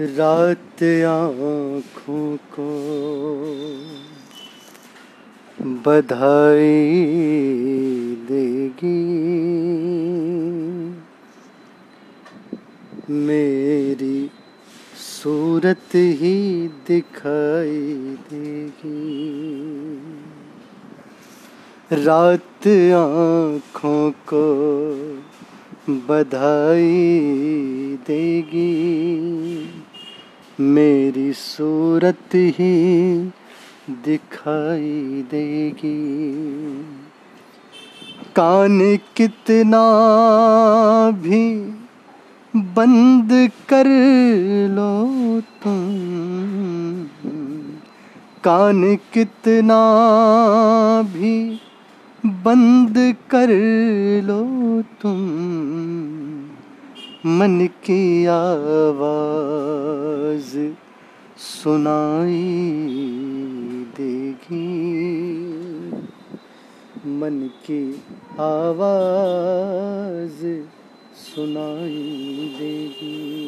रात आँखों को बधाई देगी। मेरी सूरत ही दिखाई देगी। रात आँखों को बधाई देगी। मेरी सूरत ही दिखाई देगी। कान कितना भी बंद कर लो तुम। कान कितना भी बंद कर लो तुम। मन की आवाज़ सुनाई देगी। मन की आवाज़ सुनाई देगी।